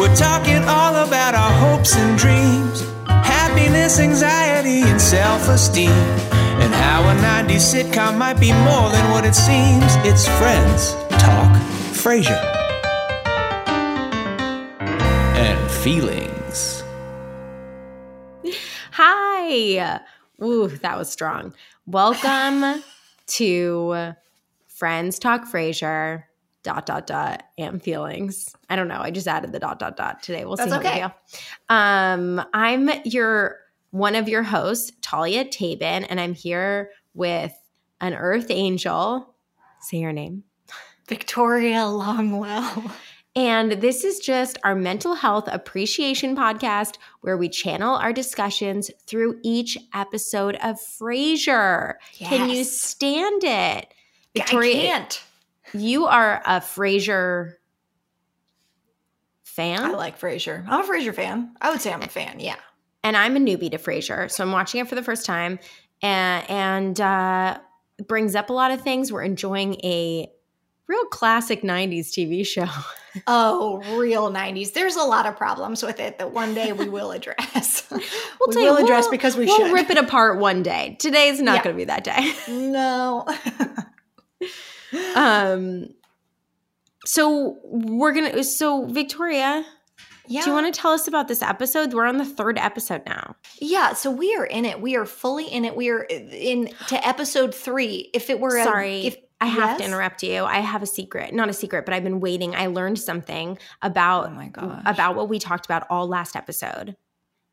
We're talking all about our hopes and dreams, happiness, anxiety, and self esteem. And how a 90s sitcom might be more than what it seems. It's Friends Talk Frasier. And feelings. Hi. Ooh, that was strong. Welcome to Friends Talk Frasier. Dot dot dot and feelings. I don't know. I just added the dot dot dot today. We'll see That's how okay. we feel. Um, I'm your one of your hosts, Talia Tabin, and I'm here with an Earth Angel. Say your name. Victoria Longwell. And this is just our mental health appreciation podcast where we channel our discussions through each episode of Frasier. Can you stand it? I can't. You are a Frasier fan, I like Frasier. I'm a Frasier fan. I would say I'm a fan. Yeah. and I'm a newbie to Frasier, so I'm watching it for the first time, and and uh, brings up a lot of things. We're enjoying a real classic '90s TV show. Oh, real 90s. There's a lot of problems with it that one day we will address. We'll we tell you, address we'll- because we we'll should. rip it apart one day. Today's not Yeah. going to be that day. no. Um. So we're gonna. So Victoria, yeah. do you want to tell us about this episode? We're on the third episode now. Yeah, so we are in it. We are fully in it. We are in to episode three. If it were a, Sorry, if I have to interrupt you. I have a secret, not a secret, but I've been waiting. I learned something about Oh my gosh. about what we talked about all last episode,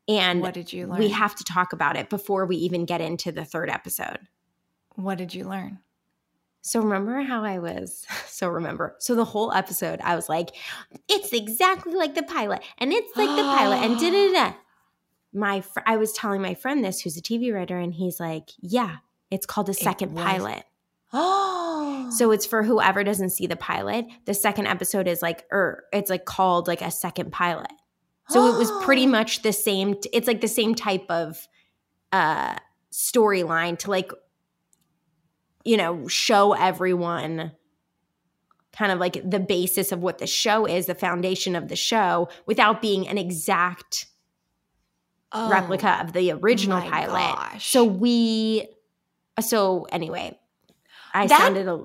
and what did you learn? we have to talk about it before we even get into the third episode. what did you learn? So remember how I was so remember. So the whole episode I was like it's exactly like the pilot and it's like the pilot and da da da. My fr- I was telling my friend this who's a TV writer and he's like, "Yeah, it's called a second pilot." Oh, So it's for whoever doesn't see the pilot. The second episode is like or it's like called like a second pilot. So it was pretty much the same t- it's like the same type of uh storyline to like you know, show everyone kind of like the basis of what the show is, the foundation of the show without being an exact Oh, replica of the original my pilot. gosh. So we uh, so anyway, I That- sounded a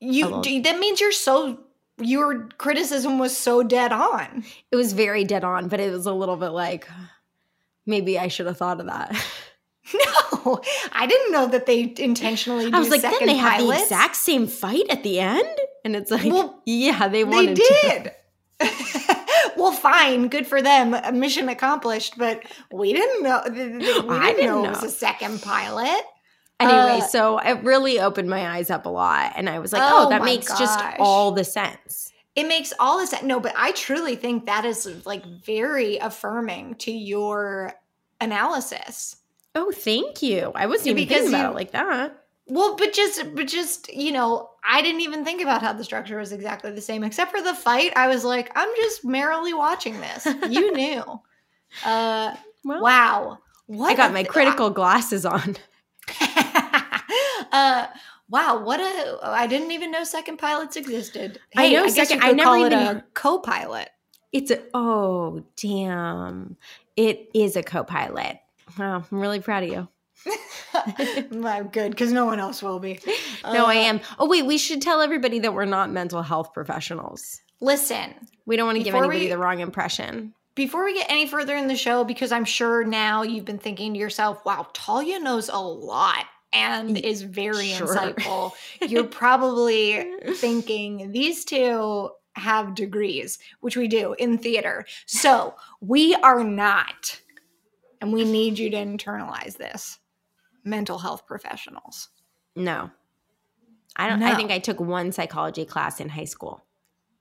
You little- do- that means you're so your criticism was so dead on. it was very dead on, but it was a little bit like maybe I should have thought of that. No, I didn't know that they intentionally. Do I was like, then they have the exact same fight at the end, and it's like, Well, yeah, they They wanted to. did. well, fine, good for them. Mission accomplished. But we didn't know. We didn't, I didn't know, it was a second pilot. Anyway, Uh, so it really opened my eyes up a lot, and I was like, oh, Oh that makes just all the sense. It makes all this no, but I truly think that is like very affirming to your analysis. Oh, thank you. I wasn't even thinking about you- it like that. Well, but just, but just, you know, I didn't even think about how the structure was exactly the same, except for the fight. I was like, I'm just merrily watching this. You knew. Uh, Well, wow. What I got my th- critical glasses on. uh, wow, what a! I didn't even know second pilots existed. I know guess second- I never call it a co-pilot. It's a oh damn, it is a co-pilot. Wow, I'm really proud of you. well, good because no one else will be. no, I Uh, am. Oh wait, we should tell everybody that we're not mental health professionals. Listen, We don't want to give anybody we- the wrong impression. before we get any further in the show, because I'm sure now you've been thinking to yourself, wow, Talia knows a lot and is very Sure. insightful. You're probably thinking these two have degrees, which we do in theater. So we are not, and we need you to internalize this mental health professionals. No, I don't. I think I took one psychology class in high school.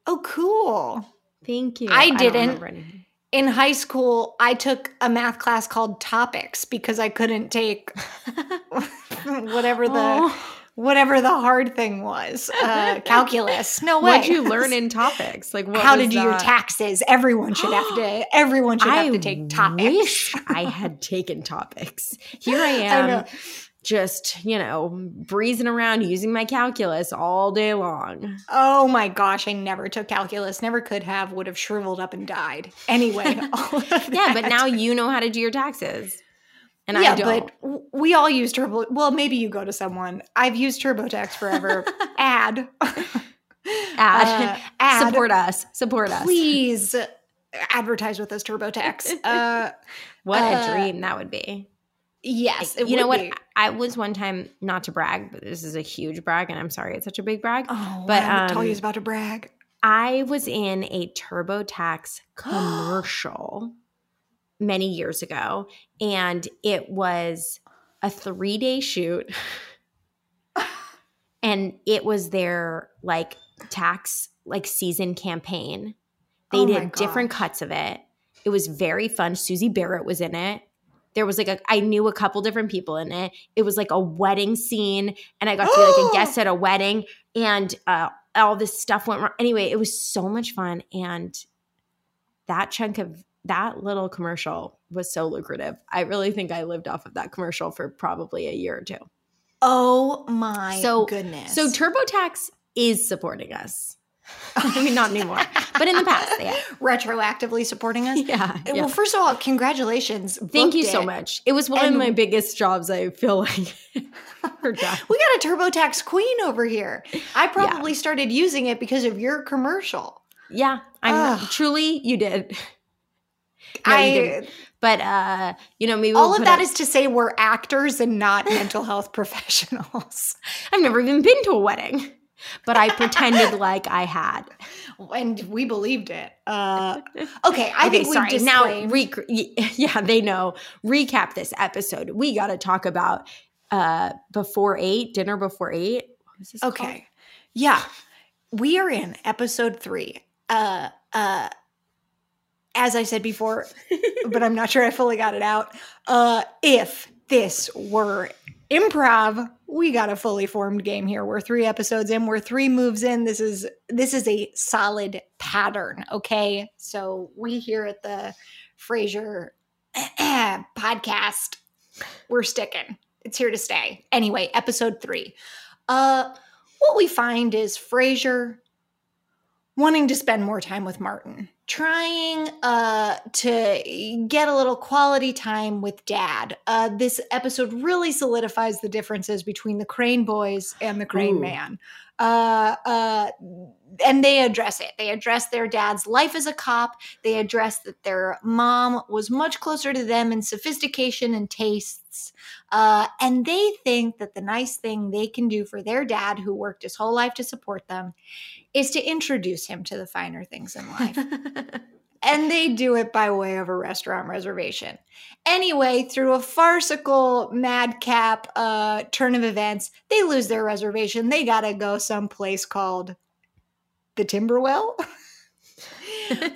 Oh, cool. Thank you. I didn't. anything. In high school, I took a math class called topics because I couldn't take whatever the Oh. Whatever the hard thing was. Uh, calculus. No way. What'd you learn in topics? Like what? How to do your taxes. Everyone should have to. Everyone should have I to take topics. wish I had taken topics. Here I I am know. just, you know, breezing around using my calculus all day long. Oh my gosh, I never took calculus, never could have, would have shriveled up and died. Anyway, Yeah, but now you know how to do your taxes. And yeah, I don't. but we all use Turbo. Well, maybe you go to someone. I've used TurboTax forever. Ad. Ad. Uh, ad. Support us. Support us. Please advertise with us, TurboTax. Uh, What a Uh, dream that would be. yes, it you know what? be. I was one time, not to brag, but this is a huge brag, and I'm sorry it's such a big brag. Oh, but, wow, um, Talia's about to brag. I was in a TurboTax commercial many years ago, and it was a three day shoot. and it was their like tax like season campaign. They Oh did different cuts of it. It was very fun. Susie Barrett was in it. There was like a I knew a couple different people in it. It was like a wedding scene, and I got to be like a guest at a wedding, and uh, all this stuff went wrong. Anyway, it was so much fun, and that chunk of that little commercial was so lucrative. I really think I lived off of that commercial for probably a year or two. Oh my So- goodness. So TurboTax is supporting us. I mean, not anymore, but in the past, they have. retroactively supporting us. Yeah. Uh, yeah. Well, first of all, congratulations. Thank you Booked so it. much. It was one And- of my biggest jobs. I feel like. We got a TurboTax queen over here. I probably started using it because of your commercial. Yeah, I'm truly you did. No, I. But uh, you know, maybe all we'll of that a- is to say we're actors and not mental health professionals. I've never even been to a wedding, but I pretended like I had. And we believed it. Uh, okay, I okay, think sorry. we Now, re- yeah, they know. Recap this episode. We got to talk about uh before eight, dinner before eight. This called? Okay. Yeah. We are in episode three. Uh uh as I said before, but I'm not sure I fully got it out. Uh if this were improv, we got a fully formed game here. We're three episodes in, we're three moves in. This is this is a solid pattern, okay? So we here at the Frasier podcast, we're sticking. It's here to stay. Anyway, episode three. Uh, what we find is Frasier wanting to spend more time with Martin, trying uh, to get a little quality time with Dad. Uh, this episode really solidifies the differences between the Crane boys and the Crane Ooh. man. Uh, uh, and they address it. They address their dad's life as a cop. They address that their mom was much closer to them in sophistication and tastes. Uh, and they think that the nice thing they can do for their dad, who worked his whole life to support them, is to introduce him to the finer things in life. and they do it by way of a restaurant reservation. Anyway, through a farcical madcap uh, turn of events, they lose their reservation. They gotta go someplace called the Timberwell.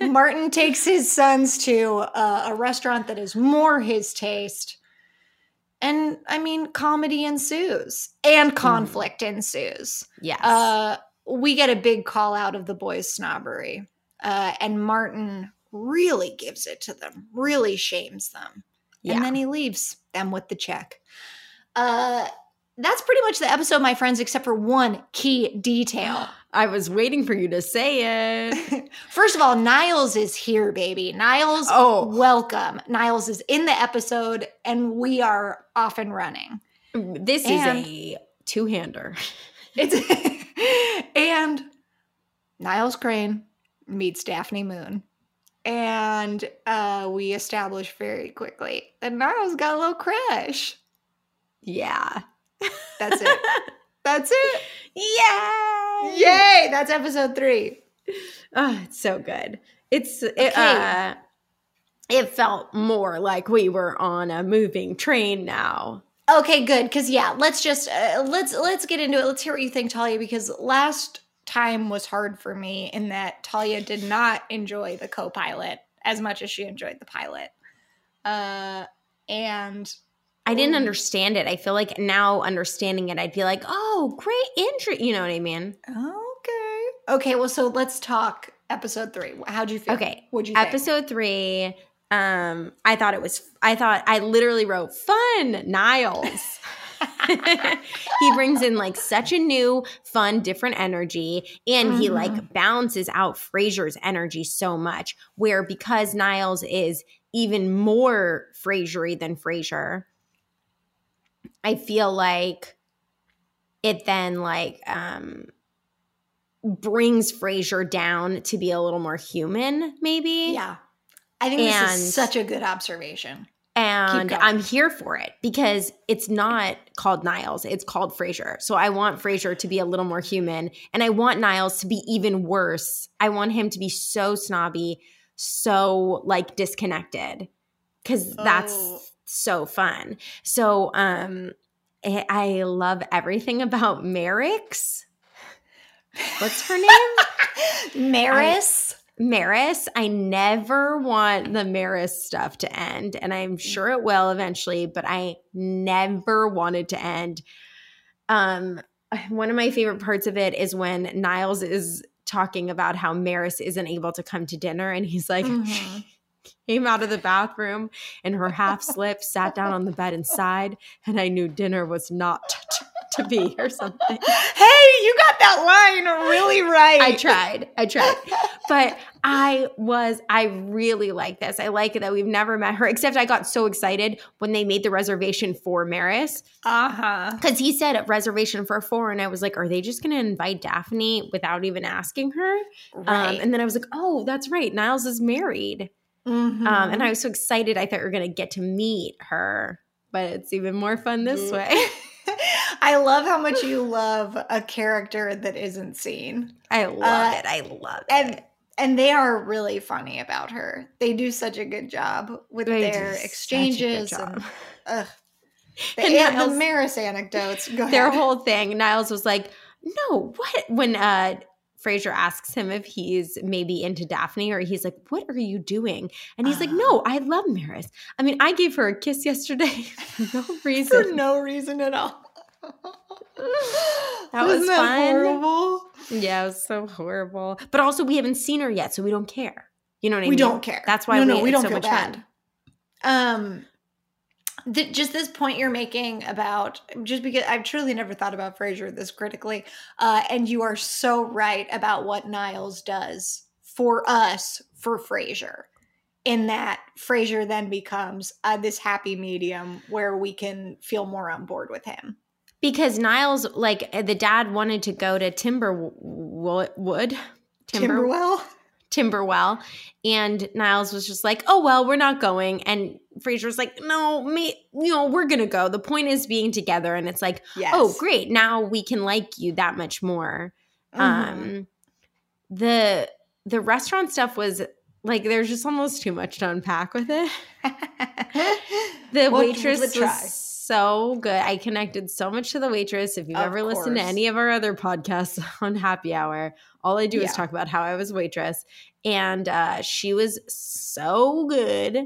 Martin takes his sons to uh, a restaurant that is more his taste. And I mean, comedy ensues and conflict ensues. yes. Uh, we get a big call out of the boys' snobbery. Uh, and Martin really gives it to them, really shames them. yeah. And then he leaves them with the check. Uh, that's pretty much the episode, my friends, except for one key detail. I was waiting for you to say it. First of all, Niles is here, baby. Niles, Oh. welcome. Niles is in the episode, and we are off and running. This And- is a two-hander. It's and Niles Crane meets Daphne Moon. And uh, we establish very quickly that Niles got a little crush. Yeah. That's it. That's it. Yay! Yay! That's episode three. Oh, it's so good. It's it, Okay. uh, it felt more like we were on a moving train now. Okay, good. Because yeah, let's just uh, let's let's get into it. Let's hear what you think, Talia. Because last time was hard for me in that Talia did not enjoy the co-pilot as much as she enjoyed the pilot. Uh, and I didn't Oh. understand it. I feel like now understanding it, I'd be like, oh, great entry. You know what I mean? Okay. Okay, well, so let's talk episode three. How'd you feel? Okay. What'd you think? Episode three. Um, I thought it was. I thought I literally wrote fun Niles. he brings in like such a new, fun, different energy, and he Mhm. like balances out Frasier's energy so much. Where because Niles is even more Frasiery than Frasier, I feel like it then like um brings Frasier down to be a little more human, maybe. Yeah. I think this is such a good observation. And. I'm here for it because it's not called Niles, it's called Frasier. So I want Frasier to be a little more human and I want Niles to be even worse. I want him to be so snobby, so like disconnected cuz that's Oh. so fun. So um I I love everything about Merrick's. What's her name? Maris. Maris, I never want the Maris stuff to end, and I'm sure it will eventually, but I never want it to end. Um, one of my favorite parts of it is when Niles is talking about how Maris isn't able to come to dinner, and he's like, Mhm. came out of the bathroom and her half slip, sat down on the bed and sighed, and I knew dinner was not t- to be or something. hey, you got that line really right. I tried. I tried. But I was, I really like this. I like it that we've never met her, except I got so excited when they made the reservation for Maris Uh huh. because he said a reservation for four. And I was like, are they just going to invite Daphne without even asking her? Right. Um, and then I was like, oh, that's right. Niles is married. Mhm. Um, and I was so excited. I thought we were going to get to meet her, but it's even more fun this Mm. way. I love how much you love a character that isn't seen. I love Uh, it. I love And it. And they are really funny about her. They do such a good job with They their such a good exchanges and ugh. The, And an- Niles- the Maris anecdotes. Go their whole thing. Niles was like, "No, what?" When uh Frasier asks him if he's maybe into Daphne, or he's like, "What are you doing?" And he's like, Ah. "No, I love Maris. I mean, I gave her a kiss yesterday for no reason. for reason." no reason at all. That was Isn't that fun. horrible. yeah, it was so horrible. But also, we haven't seen her yet, so we don't care. You know what I we mean? We don't care. That's why no, we, no, we don't so feel much bad. fun. Um, th- just this point you're making about just because I've truly never thought about Frasier this critically, uh, and you are so right about what Niles does for us for Frasier. In that Frasier then becomes uh, this happy medium where we can feel more on board with him. Because Niles, like the dad, wanted to go to Timberwood, Timber, Timberwell. Timberwell. And Niles was just like, oh, well, we're not going. And Frasier was like, no, me, you know, we're going to go. The point is being together. And it's like, Yes. oh, great. Now we can like you that much more. Mhm. Um, the, the restaurant stuff was like, there's just almost too much to unpack with it. The What- waitress was. So good. I connected so much to the waitress. If you've Of ever listened to any of our other podcasts on Happy Hour, all I do is talk about how I was waitress. And uh, she was so good.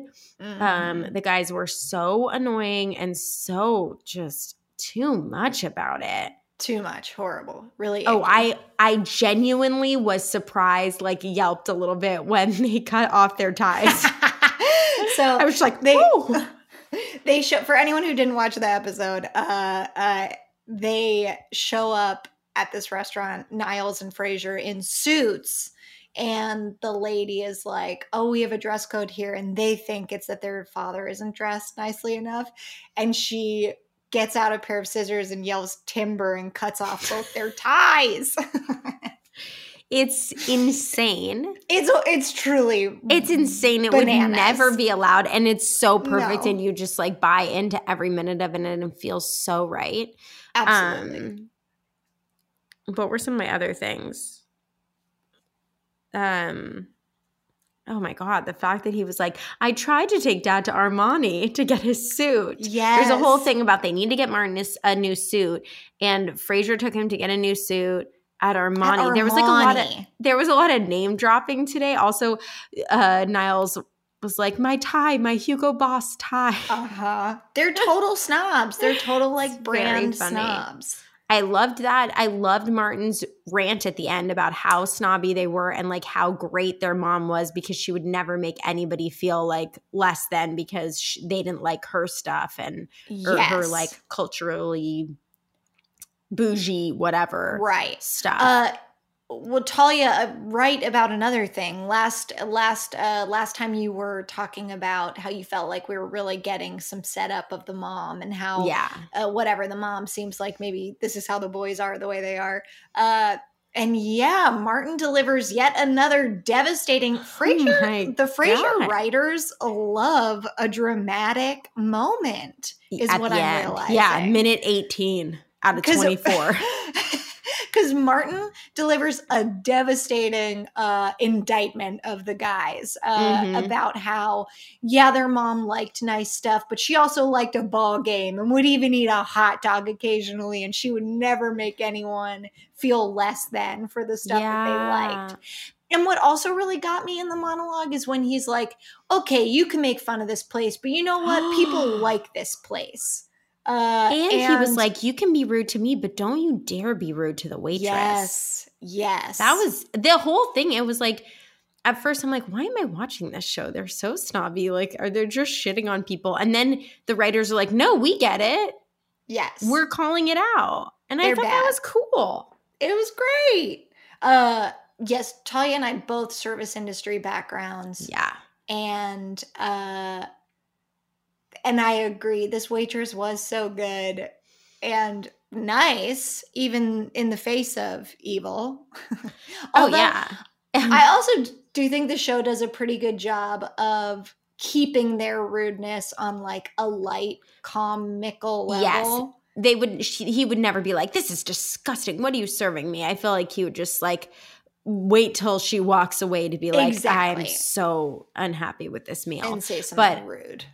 Mhm. Um, the guys were so annoying and so just too much about it. too much, horrible, really. Oh, icky. I I genuinely was surprised, like yelped a little bit when they cut off their ties. so I was just like, they. They show for anyone who didn't watch the episode uh uh they show up at this restaurant niles and frasier in suits and the lady is like oh we have a dress code here and they think it's that their father isn't dressed nicely enough and she gets out a pair of scissors and yells timber and cuts off both their ties It's insane. it's it's truly It's insane. It Bananas. would never be allowed. And it's so perfect. No. And you just like buy into every minute of it and it feels so right. absolutely Um, what were some of my other things? Um, oh my God. The fact that he was like, I tried to take dad to Armani to get his suit. Yeah, There's a whole thing about they need to get Martin a, a new suit. And Frasier took him to get a new suit at Armani. At There was like a lot of there was a lot of name dropping today. Also, uh, Niles was like, "My tie, my Hugo Boss tie." Uh-huh. They're total snobs. They're total like brand snobs. I loved that. I loved Martin's rant at the end about how snobby they were and like how great their mom was because she would never make anybody feel like less than because sh they didn't like her stuff and or her like culturally bougie whatever right. stuff. Uh, well, Talia, uh, right about another thing. Last, last, uh, last time you were talking about how you felt like we were really getting some setup of the mom and how, yeah. uh, whatever the mom seems like maybe this is how the boys are the way they are. Uh, and yeah, Martin delivers yet another devastating. Frasier, Oh the Frasier God. writers love a dramatic moment. Is At what I'm end. realizing. Yeah, minute 18 out of 24. Because Martin delivers a devastating uh, indictment of the guys uh, Mhm. about how, yeah, their mom liked nice stuff, but she also liked a ball game and would even eat a hot dog occasionally, and she would never make anyone feel less than for the stuff that they liked. And what also really got me in the monologue is when he's like, okay, you can make fun of this place, but you know what? People like this place. Uh, And, he was like, You can be rude to me, but don't you dare be rude to the waitress. yes, yes. That was the whole thing. It was like, at first, I'm like, Why am I watching this show? They're so snobby. Like, are they just shitting on people? And then the writers are like, No, we get it. yes. We're calling it out. And I They're thought bad. that was cool. it was great. Uh, yes, Talia and I both service industry backgrounds, Yeah. and uh, and I agree. This waitress was so good and nice, even in the face of evil. Oh, yeah. I also do think the show does a pretty good job of keeping their rudeness on like a light, comical level. Yes. they would she, he would never be like this is disgusting what are you serving me i feel like he would just like wait till she walks away to be like Exactly. i'm so unhappy with this meal And say something But- rude.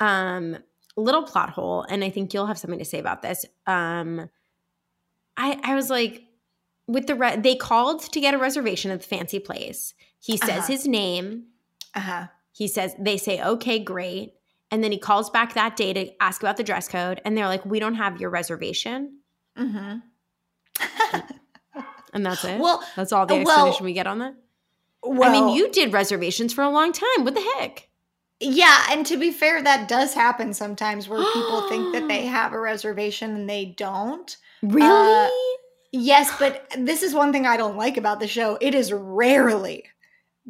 Um little plot hole and i think you'll have something to say about this. Um i i was like with the re- they called to get a reservation at the fancy place. He says Uh-huh. his name. Uh huh. he says they say okay great. And then he calls back that day to ask about the dress code and they're like we don't have your reservation. Mm-hmm. and that's it? Well, that's all the explanation well- we get on that? Well, i mean you did reservations for a long time. What the heck Yeah, and to be fair, that does happen sometimes where people think that they have a reservation and they don't. really Yes, but this is one thing I don't like about the show. It is rarely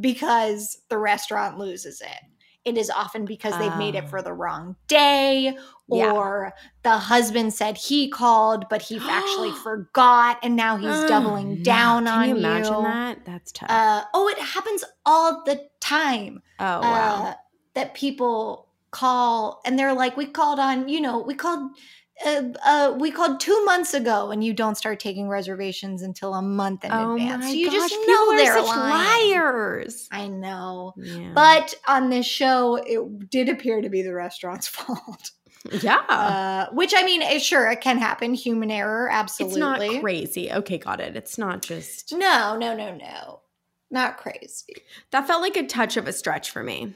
because the restaurant loses it. It is often because they've made it Oh. for the wrong day Yeah. or the husband said he called but he actually forgot and now he's Oh, doubling down Can on you imagine that that's tough Uh, oh, it happens all the time. oh wow uh, that people call and they're like, we called on, you know, we called. Uh, uh, we called two months ago, and you don't start taking reservations until a month in oh advance. so you gosh, just know they're lying. liars I know, yeah. but on this show, it did appear to be the restaurant's fault. yeah Uh, which I mean, it, sure, it can happen. Human error, absolutely. it's not crazy okay got it it's not just No, no, no, no, not crazy. that felt like a touch of a stretch for me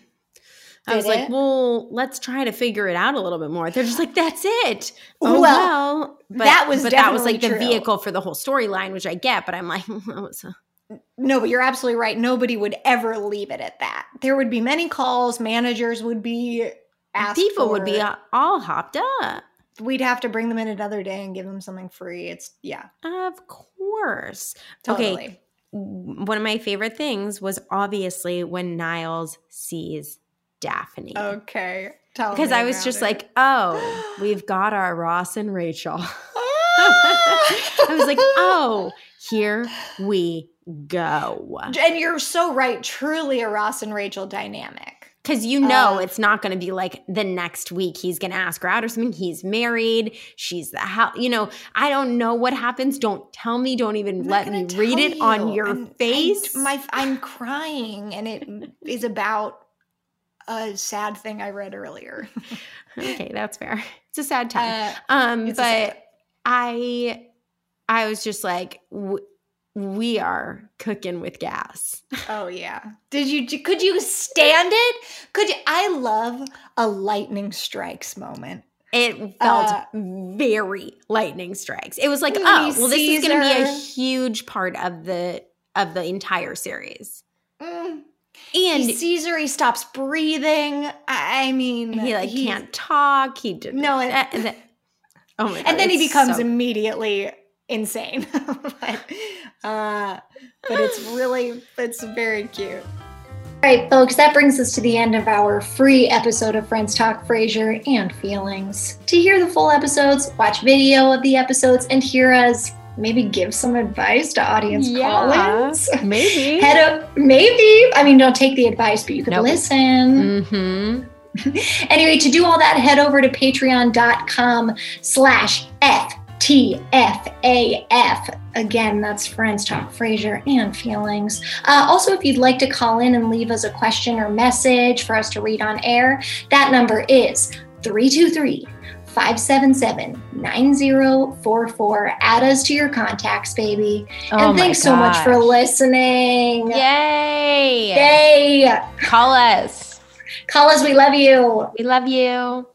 I was like, well, let's try to figure it out a little bit more. They're just like, that's it. Oh Well, well, but that was but that was like the vehicle for the whole storyline, which I get. But I'm like, a- No, but you're absolutely right. Nobody would ever leave it at that. There would be many calls. Managers would be asked. people would be uh, all hopped up. We'd have to bring them in another day and give them something free. It's yeah, Of course. totally. Okay. One of my favorite things was obviously when Niles sees Daphne. Okay. Tell Because I was just it. like, oh, we've got our Ross and Rachel. Ah! I was like, oh, here we go. and you're so right. Truly a Ross and Rachel dynamic. Because you know Uh, it's not going to be like the next week he's going to ask her out or something. He's married. She's the house. You know, I don't know what happens. Don't tell me. Don't even I'm let me read it on you. your And I- face. my I'm crying, and it is about a sad thing I read earlier. okay, that's fair. It's a sad time. Uh, um, but I, I was just like, w- we are cooking with gas. Oh yeah. Did you could you stand it? Could you I love a lightning strikes moment. It felt Uh, very lightning strikes. It was like, oh, well, this is going to be a huge part of the of the entire series. Mm. And he sees her, he stops breathing. I I mean, he like can't talk. He did No, it- uh, the- oh my god! and then he becomes so- immediately insane. but, uh, but it's really, it's very cute. All right, folks, that brings us to the end of our free episode of Friends Talk Frasier and Feelings. To hear the full episodes, watch video of the episodes, and hear us maybe give some advice to audience Yeah, call-ins. maybe. Head up, maybe. I mean, don't take the advice, but you could Nope. listen. Mm-hmm. Anyway, to do all that, head over to patreon.com slash FTFAF. Again, that's Friends Talk Frasier and Feelings. Uh, also, if you'd like to call in and leave us a question or message for us to read on air, that number is 323 577 9044. Add us to your contacts, baby. Oh and thanks so much for listening. Yay! Yay! Call us. Call us. We love you. We love you.